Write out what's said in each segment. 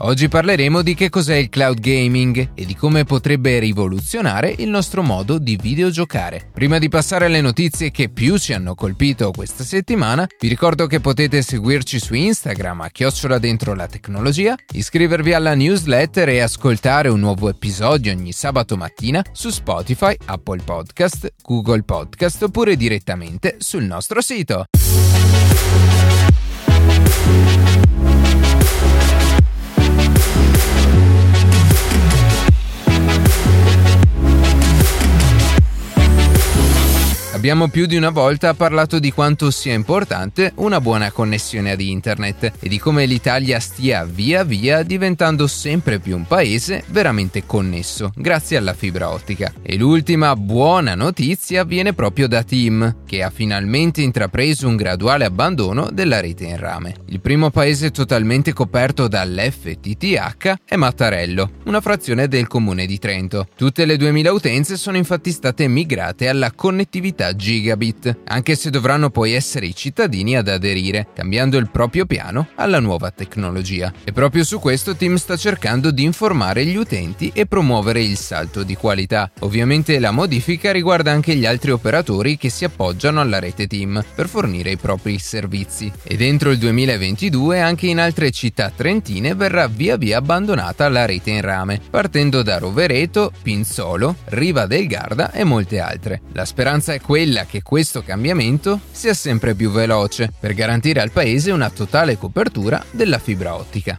Oggi parleremo di che cos'è il cloud gaming e di come potrebbe rivoluzionare il nostro modo di videogiocare. Prima di passare alle notizie che più ci hanno colpito questa settimana, vi ricordo che potete seguirci su Instagram a chiocciola dentro la tecnologia, iscrivervi alla newsletter e ascoltare un nuovo episodio ogni sabato mattina su Spotify, Apple Podcast, Google Podcast oppure direttamente sul nostro sito. Abbiamo più di una volta parlato di quanto sia importante una buona connessione ad internet e di come l'Italia stia via via diventando sempre più un paese veramente connesso grazie alla fibra ottica. E l'ultima buona notizia viene proprio da Team, che ha finalmente intrapreso un graduale abbandono della rete in rame. Il primo paese totalmente coperto dall'FTTH è Mattarello, una frazione del comune di Trento. Tutte le 2000 utenze sono infatti state migrate alla connettività gigabit, anche se dovranno poi essere i cittadini ad aderire, cambiando il proprio piano alla nuova tecnologia. E proprio su questo Team sta cercando di informare gli utenti e promuovere il salto di qualità. Ovviamente la modifica riguarda anche gli altri operatori che si appoggiano alla rete Team per fornire i propri servizi. E dentro il 2022 anche in altre città trentine verrà via via abbandonata la rete in rame, partendo da Rovereto, Pinzolo, Riva del Garda e molte altre. La speranza è quella quella che questo cambiamento sia sempre più veloce per garantire al paese una totale copertura della fibra ottica.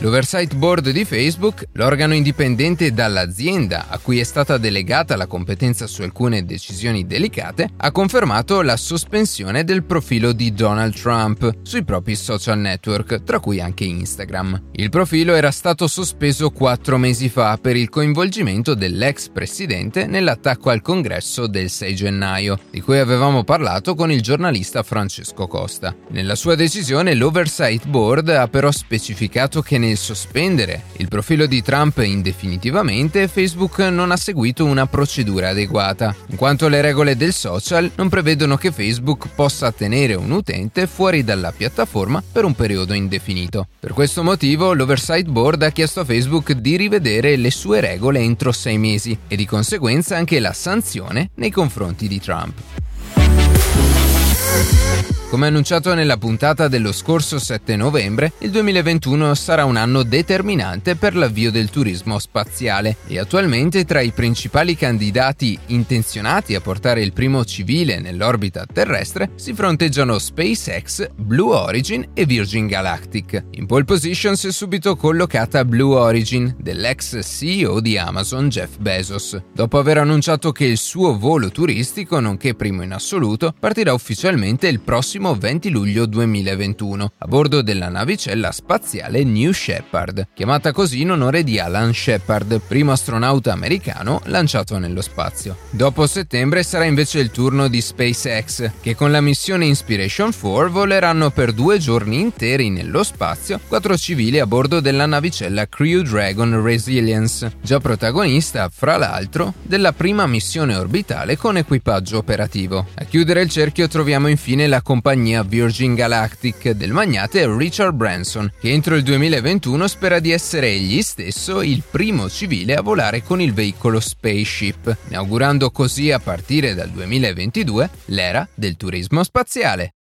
L'Oversight Board di Facebook, l'organo indipendente dall'azienda a cui è stata delegata la competenza su alcune decisioni delicate, ha confermato la sospensione del profilo di Donald Trump sui propri social network, tra cui anche Instagram. Il profilo era stato sospeso quattro mesi fa per il coinvolgimento dell'ex presidente nell'attacco al congresso del 6 gennaio, di cui avevamo parlato con il giornalista Francesco Costa. Nella sua decisione l'Oversight Board ha però specificato che nel sospendere il profilo di Trump indefinitivamente, Facebook non ha seguito una procedura adeguata, in quanto le regole del social non prevedono che Facebook possa tenere un utente fuori dalla piattaforma per un periodo indefinito. Per questo motivo l'Oversight Board ha chiesto a Facebook di rivedere le sue regole entro sei mesi e di conseguenza anche la sanzione nei confronti di Trump. Come annunciato nella puntata dello scorso 7 novembre, il 2021 sarà un anno determinante per l'avvio del turismo spaziale e attualmente tra i principali candidati intenzionati a portare il primo civile nell'orbita terrestre si fronteggiano SpaceX, Blue Origin e Virgin Galactic. In pole position si è subito collocata Blue Origin dell'ex CEO di Amazon Jeff Bezos, dopo aver annunciato che il suo volo turistico, nonché primo in assoluto, partirà ufficialmente il prossimo prossimo 20 luglio 2021 a bordo della navicella spaziale New Shepard, chiamata così in onore di Alan Shepard, primo astronauta americano lanciato nello spazio. Dopo settembre sarà invece il turno di SpaceX, che con la missione Inspiration 4 voleranno per due giorni interi nello spazio quattro civili a bordo della navicella Crew Dragon Resilience, già protagonista, fra l'altro, della prima missione orbitale con equipaggio operativo. A chiudere il cerchio troviamo infine la compagnia compagnia Virgin Galactic del magnate Richard Branson, che entro il 2021 spera di essere egli stesso il primo civile a volare con il veicolo Spaceship, inaugurando così a partire dal 2022 l'era del turismo spaziale.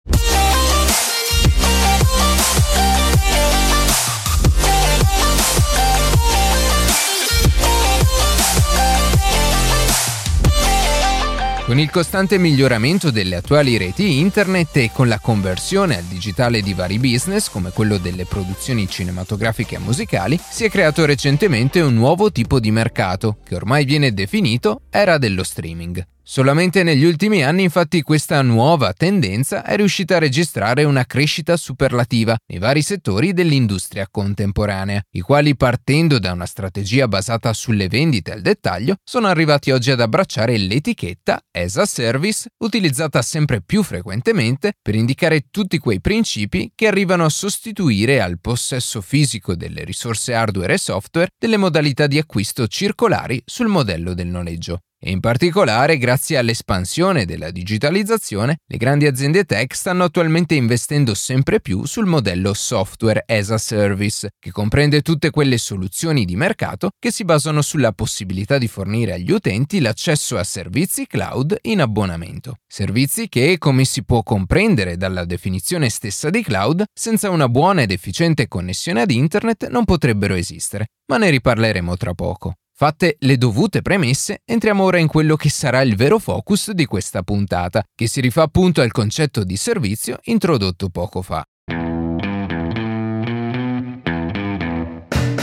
Con il costante miglioramento delle attuali reti internet e con la conversione al digitale di vari business come quello delle produzioni cinematografiche e musicali, si è creato recentemente un nuovo tipo di mercato che ormai viene definito era dello streaming. Solamente negli ultimi anni infatti questa nuova tendenza è riuscita a registrare una crescita superlativa nei vari settori dell'industria contemporanea, i quali partendo da una strategia basata sulle vendite al dettaglio sono arrivati oggi ad abbracciare l'etichetta as a service utilizzata sempre più frequentemente per indicare tutti quei principi che arrivano a sostituire al possesso fisico delle risorse hardware e software delle modalità di acquisto circolari sul modello del noleggio. E in particolare, grazie all'espansione della digitalizzazione, le grandi aziende tech stanno attualmente investendo sempre più sul modello software as a service, che comprende tutte quelle soluzioni di mercato che si basano sulla possibilità di fornire agli utenti l'accesso a servizi cloud in abbonamento. Servizi che, come si può comprendere dalla definizione stessa di cloud, senza una buona ed efficiente connessione ad internet non potrebbero esistere, ma ne riparleremo tra poco. Fatte le dovute premesse, entriamo ora in quello che sarà il vero focus di questa puntata, che si rifà appunto al concetto di servizio introdotto poco fa.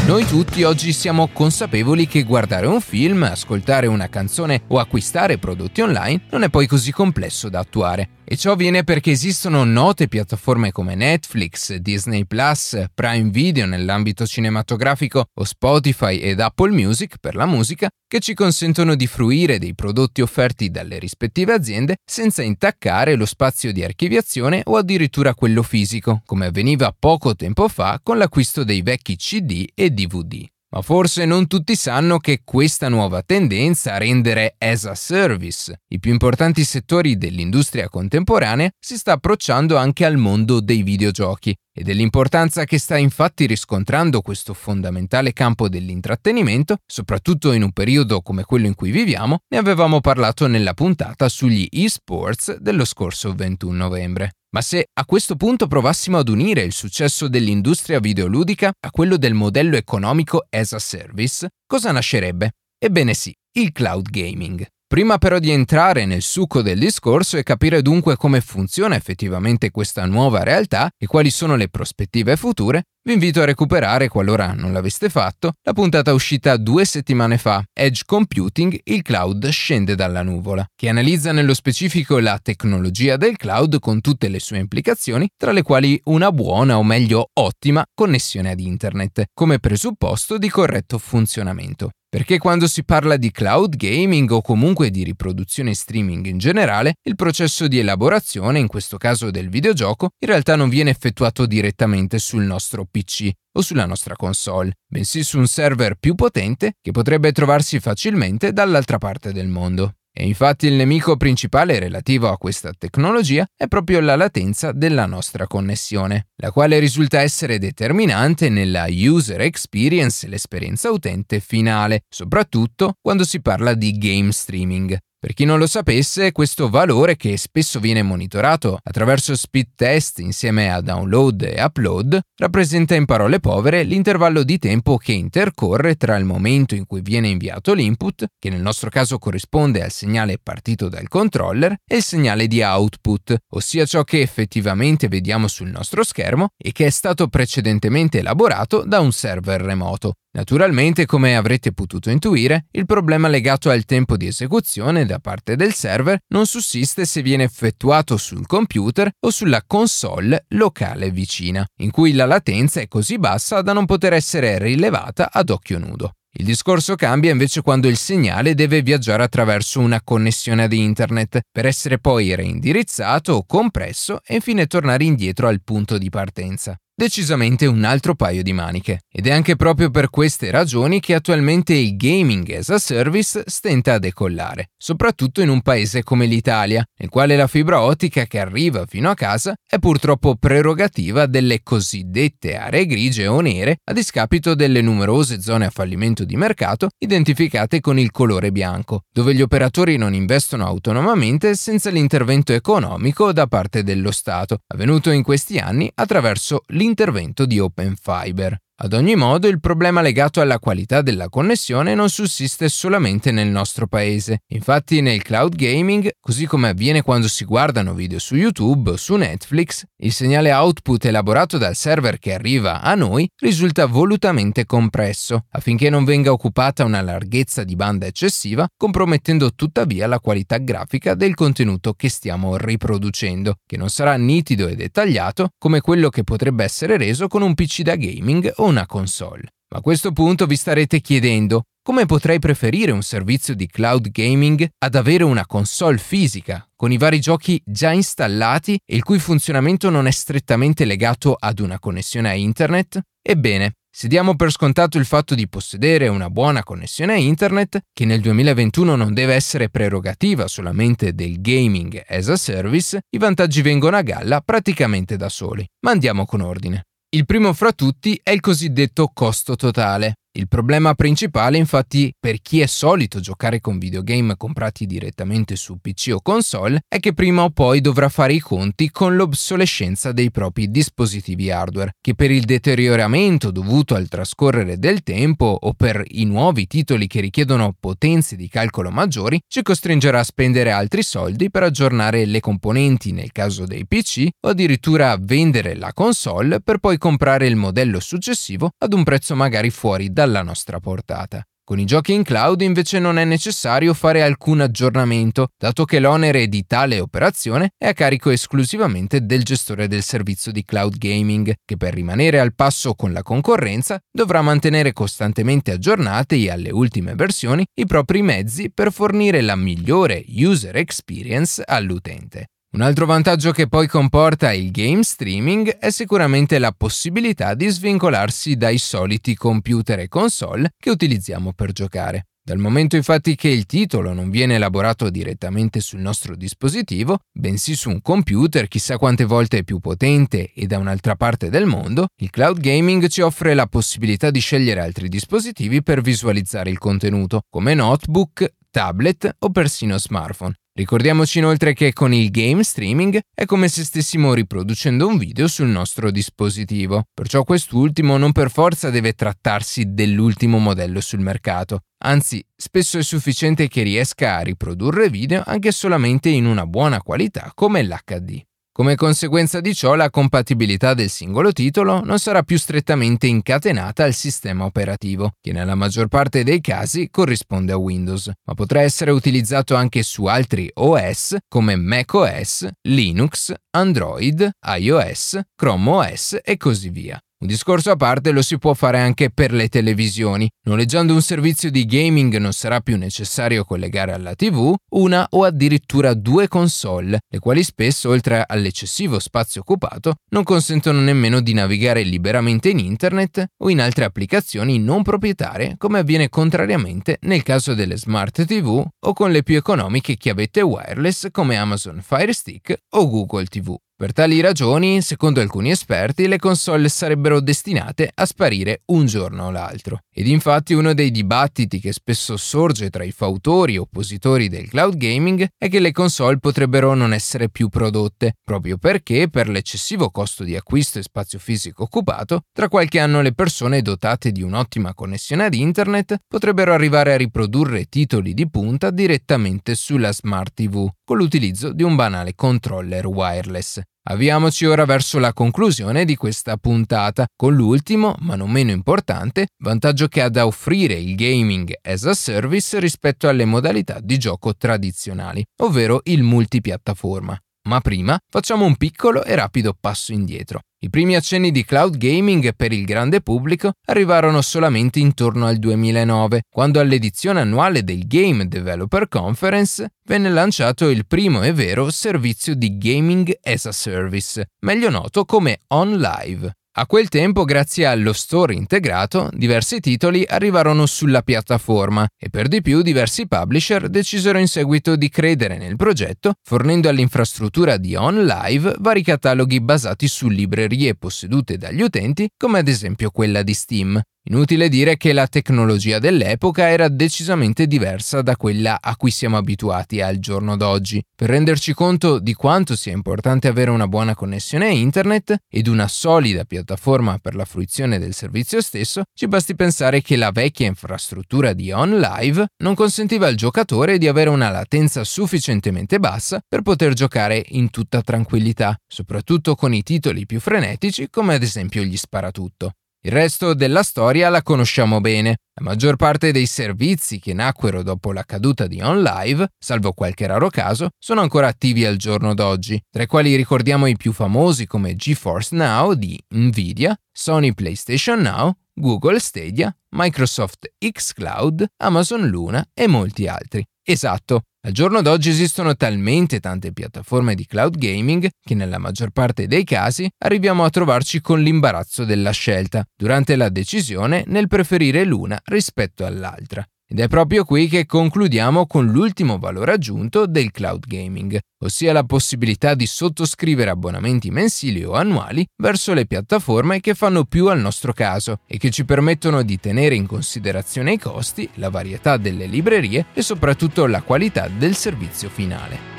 Noi tutti oggi siamo consapevoli che guardare un film, ascoltare una canzone o acquistare prodotti online non è poi così complesso da attuare. E ciò avviene perché esistono note piattaforme come Netflix, Disney Plus, Prime Video nell'ambito cinematografico o Spotify ed Apple Music per la musica che ci consentono di fruire dei prodotti offerti dalle rispettive aziende senza intaccare lo spazio di archiviazione o addirittura quello fisico, come avveniva poco tempo fa con l'acquisto dei vecchi CD e DVD. Ma forse non tutti sanno che questa nuova tendenza a rendere as a service i più importanti settori dell'industria contemporanea si sta approcciando anche al mondo dei videogiochi e dell'importanza che sta infatti riscontrando questo fondamentale campo dell'intrattenimento, soprattutto in un periodo come quello in cui viviamo, ne avevamo parlato nella puntata sugli esports dello scorso 21 novembre. Ma se a questo punto provassimo ad unire il successo dell'industria videoludica a quello del modello economico as a service, cosa nascerebbe? Ebbene sì, il cloud gaming. Prima però di entrare nel succo del discorso e capire dunque come funziona effettivamente questa nuova realtà e quali sono le prospettive future, vi invito a recuperare, qualora non l'aveste fatto, la puntata uscita due settimane fa, Edge Computing, il cloud scende dalla nuvola, che analizza nello specifico la tecnologia del cloud con tutte le sue implicazioni, tra le quali una buona o meglio ottima connessione ad internet, come presupposto di corretto funzionamento. Perché quando si parla di cloud gaming o comunque di riproduzione streaming in generale, il processo di elaborazione, in questo caso del videogioco, in realtà non viene effettuato direttamente sul nostro PC o sulla nostra console, bensì su un server più potente che potrebbe trovarsi facilmente dall'altra parte del mondo. E infatti il nemico principale relativo a questa tecnologia è proprio la latenza della nostra connessione, la quale risulta essere determinante nella user experience l'esperienza utente finale, soprattutto quando si parla di game streaming. Per chi non lo sapesse, questo valore, che spesso viene monitorato attraverso speed test insieme a download e upload, rappresenta in parole povere l'intervallo di tempo che intercorre tra il momento in cui viene inviato l'input, che nel nostro caso corrisponde al segnale partito dal controller, e il segnale di output, ossia ciò che effettivamente vediamo sul nostro schermo e che è stato precedentemente elaborato da un server remoto. Naturalmente, come avrete potuto intuire, il problema legato al tempo di esecuzione da parte del server non sussiste se viene effettuato sul computer o sulla console locale vicina, in cui la latenza è così bassa da non poter essere rilevata ad occhio nudo. Il discorso cambia invece quando il segnale deve viaggiare attraverso una connessione ad internet per essere poi reindirizzato o compresso e infine tornare indietro al punto di partenza decisamente un altro paio di maniche. Ed è anche proprio per queste ragioni che attualmente il gaming as a service stenta a decollare, soprattutto in un paese come l'Italia, nel quale la fibra ottica che arriva fino a casa è purtroppo prerogativa delle cosiddette aree grigie o nere a discapito delle numerose zone a fallimento di mercato identificate con il colore bianco, dove gli operatori non investono autonomamente senza l'intervento economico da parte dello Stato, avvenuto in questi anni attraverso l'intervento di Open Fiber. Ad ogni modo, il problema legato alla qualità della connessione non sussiste solamente nel nostro paese. Infatti, nel cloud gaming, così come avviene quando si guardano video su YouTube o su Netflix, il segnale output elaborato dal server che arriva a noi risulta volutamente compresso, affinché non venga occupata una larghezza di banda eccessiva, compromettendo tuttavia la qualità grafica del contenuto che stiamo riproducendo, che non sarà nitido e dettagliato come quello che potrebbe essere reso con un PC da gaming o una console. Ma a questo punto vi starete chiedendo come potrei preferire un servizio di cloud gaming ad avere una console fisica, con i vari giochi già installati e il cui funzionamento non è strettamente legato ad una connessione a internet? Ebbene, se diamo per scontato il fatto di possedere una buona connessione a internet, che nel 2021 non deve essere prerogativa solamente del gaming as a service, i vantaggi vengono a galla praticamente da soli. Ma andiamo con ordine. Il primo fra tutti è il cosiddetto costo totale. Il problema principale, infatti, per chi è solito giocare con videogame comprati direttamente su PC o console, è che prima o poi dovrà fare i conti con l'obsolescenza dei propri dispositivi hardware, che per il deterioramento dovuto al trascorrere del tempo o per i nuovi titoli che richiedono potenze di calcolo maggiori, ci costringerà a spendere altri soldi per aggiornare le componenti nel caso dei PC o addirittura vendere la console per poi comprare il modello successivo ad un prezzo magari fuori da dalla nostra portata. Con i giochi in cloud invece non è necessario fare alcun aggiornamento, dato che l'onere di tale operazione è a carico esclusivamente del gestore del servizio di cloud gaming, che per rimanere al passo con la concorrenza dovrà mantenere costantemente aggiornati alle ultime versioni i propri mezzi per fornire la migliore user experience all'utente. Un altro vantaggio che poi comporta il game streaming è sicuramente la possibilità di svincolarsi dai soliti computer e console che utilizziamo per giocare. Dal momento infatti che il titolo non viene elaborato direttamente sul nostro dispositivo, bensì su un computer chissà quante volte più potente e da un'altra parte del mondo, il cloud gaming ci offre la possibilità di scegliere altri dispositivi per visualizzare il contenuto, come notebook, tablet o persino smartphone, Ricordiamoci inoltre che con il game streaming è come se stessimo riproducendo un video sul nostro dispositivo, perciò quest'ultimo non per forza deve trattarsi dell'ultimo modello sul mercato, anzi spesso è sufficiente che riesca a riprodurre video anche solamente in una buona qualità come l'HD. Come conseguenza di ciò la compatibilità del singolo titolo non sarà più strettamente incatenata al sistema operativo, che nella maggior parte dei casi corrisponde a Windows, ma potrà essere utilizzato anche su altri OS come macOS, Linux, Android, iOS, Chrome OS e così via. Un discorso a parte lo si può fare anche per le televisioni. Noleggiando un servizio di gaming non sarà più necessario collegare alla TV una o addirittura due console, le quali spesso, oltre all'eccessivo spazio occupato, non consentono nemmeno di navigare liberamente in internet o in altre applicazioni non proprietarie, come avviene contrariamente nel caso delle smart TV o con le più economiche chiavette wireless come Amazon Fire Stick o Google TV. Per tali ragioni, secondo alcuni esperti, le console sarebbero destinate a sparire un giorno o l'altro. Ed infatti uno dei dibattiti che spesso sorge tra i fautori e oppositori del cloud gaming è che le console potrebbero non essere più prodotte, proprio perché, per l'eccessivo costo di acquisto e spazio fisico occupato, tra qualche anno le persone dotate di un'ottima connessione ad internet potrebbero arrivare a riprodurre titoli di punta direttamente sulla smart TV, con l'utilizzo di un banale controller wireless. Avviamoci ora verso la conclusione di questa puntata, con l'ultimo, ma non meno importante, vantaggio che ha da offrire il gaming as a service rispetto alle modalità di gioco tradizionali, ovvero il multipiattaforma. Ma prima facciamo un piccolo e rapido passo indietro. I primi accenni di cloud gaming per il grande pubblico arrivarono solamente intorno al 2009, quando all'edizione annuale del Game Developer Conference venne lanciato il primo e vero servizio di gaming as a service, meglio noto come OnLive. A quel tempo, grazie allo store integrato, diversi titoli arrivarono sulla piattaforma e per di più diversi publisher decisero in seguito di credere nel progetto, fornendo all'infrastruttura di OnLive vari cataloghi basati su librerie possedute dagli utenti, come ad esempio quella di Steam. Inutile dire che la tecnologia dell'epoca era decisamente diversa da quella a cui siamo abituati al giorno d'oggi. Per renderci conto di quanto sia importante avere una buona connessione a internet ed una solida piattaforma per la fruizione del servizio stesso, ci basti pensare che la vecchia infrastruttura di OnLive non consentiva al giocatore di avere una latenza sufficientemente bassa per poter giocare in tutta tranquillità, soprattutto con i titoli più frenetici come ad esempio gli sparatutto. Il resto della storia la conosciamo bene. La maggior parte dei servizi che nacquero dopo la caduta di OnLive, salvo qualche raro caso, sono ancora attivi al giorno d'oggi, tra i quali ricordiamo i più famosi come GeForce Now di Nvidia, Sony PlayStation Now, Google Stadia, Microsoft xCloud, Amazon Luna e molti altri. Esatto, al giorno d'oggi esistono talmente tante piattaforme di cloud gaming che nella maggior parte dei casi arriviamo a trovarci con l'imbarazzo della scelta durante la decisione nel preferire l'una rispetto all'altra. Ed è proprio qui che concludiamo con l'ultimo valore aggiunto del cloud gaming, ossia la possibilità di sottoscrivere abbonamenti mensili o annuali verso le piattaforme che fanno più al nostro caso e che ci permettono di tenere in considerazione i costi, la varietà delle librerie e soprattutto la qualità del servizio finale.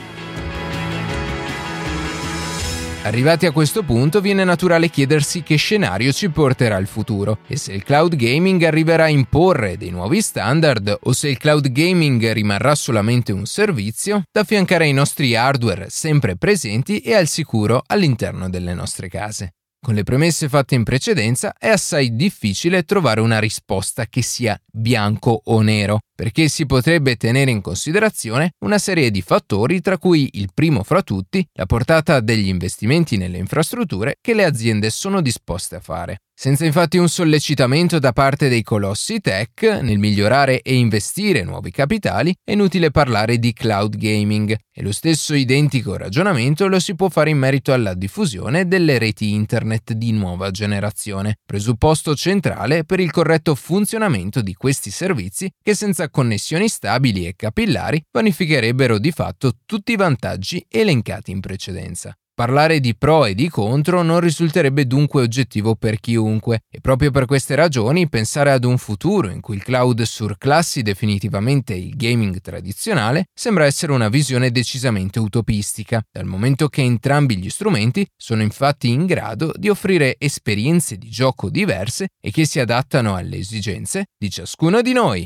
Arrivati a questo punto viene naturale chiedersi che scenario ci porterà il futuro e se il cloud gaming arriverà a imporre dei nuovi standard o se il cloud gaming rimarrà solamente un servizio da affiancare ai nostri hardware sempre presenti e al sicuro all'interno delle nostre case. Con le premesse fatte in precedenza è assai difficile trovare una risposta che sia bianco o nero, perché si potrebbe tenere in considerazione una serie di fattori tra cui il primo fra tutti la portata degli investimenti nelle infrastrutture che le aziende sono disposte a fare. Senza infatti un sollecitamento da parte dei colossi tech nel migliorare e investire nuovi capitali, è inutile parlare di cloud gaming e lo stesso identico ragionamento lo si può fare in merito alla diffusione delle reti internet di nuova generazione, presupposto centrale per il corretto funzionamento di questi servizi che senza connessioni stabili e capillari vanificherebbero di fatto tutti i vantaggi elencati in precedenza. Parlare di pro e di contro non risulterebbe dunque oggettivo per chiunque e proprio per queste ragioni pensare ad un futuro in cui il cloud surclassi definitivamente il gaming tradizionale sembra essere una visione decisamente utopistica, dal momento che entrambi gli strumenti sono infatti in grado di offrire esperienze di gioco diverse e che si adattano alle esigenze di ciascuno di noi.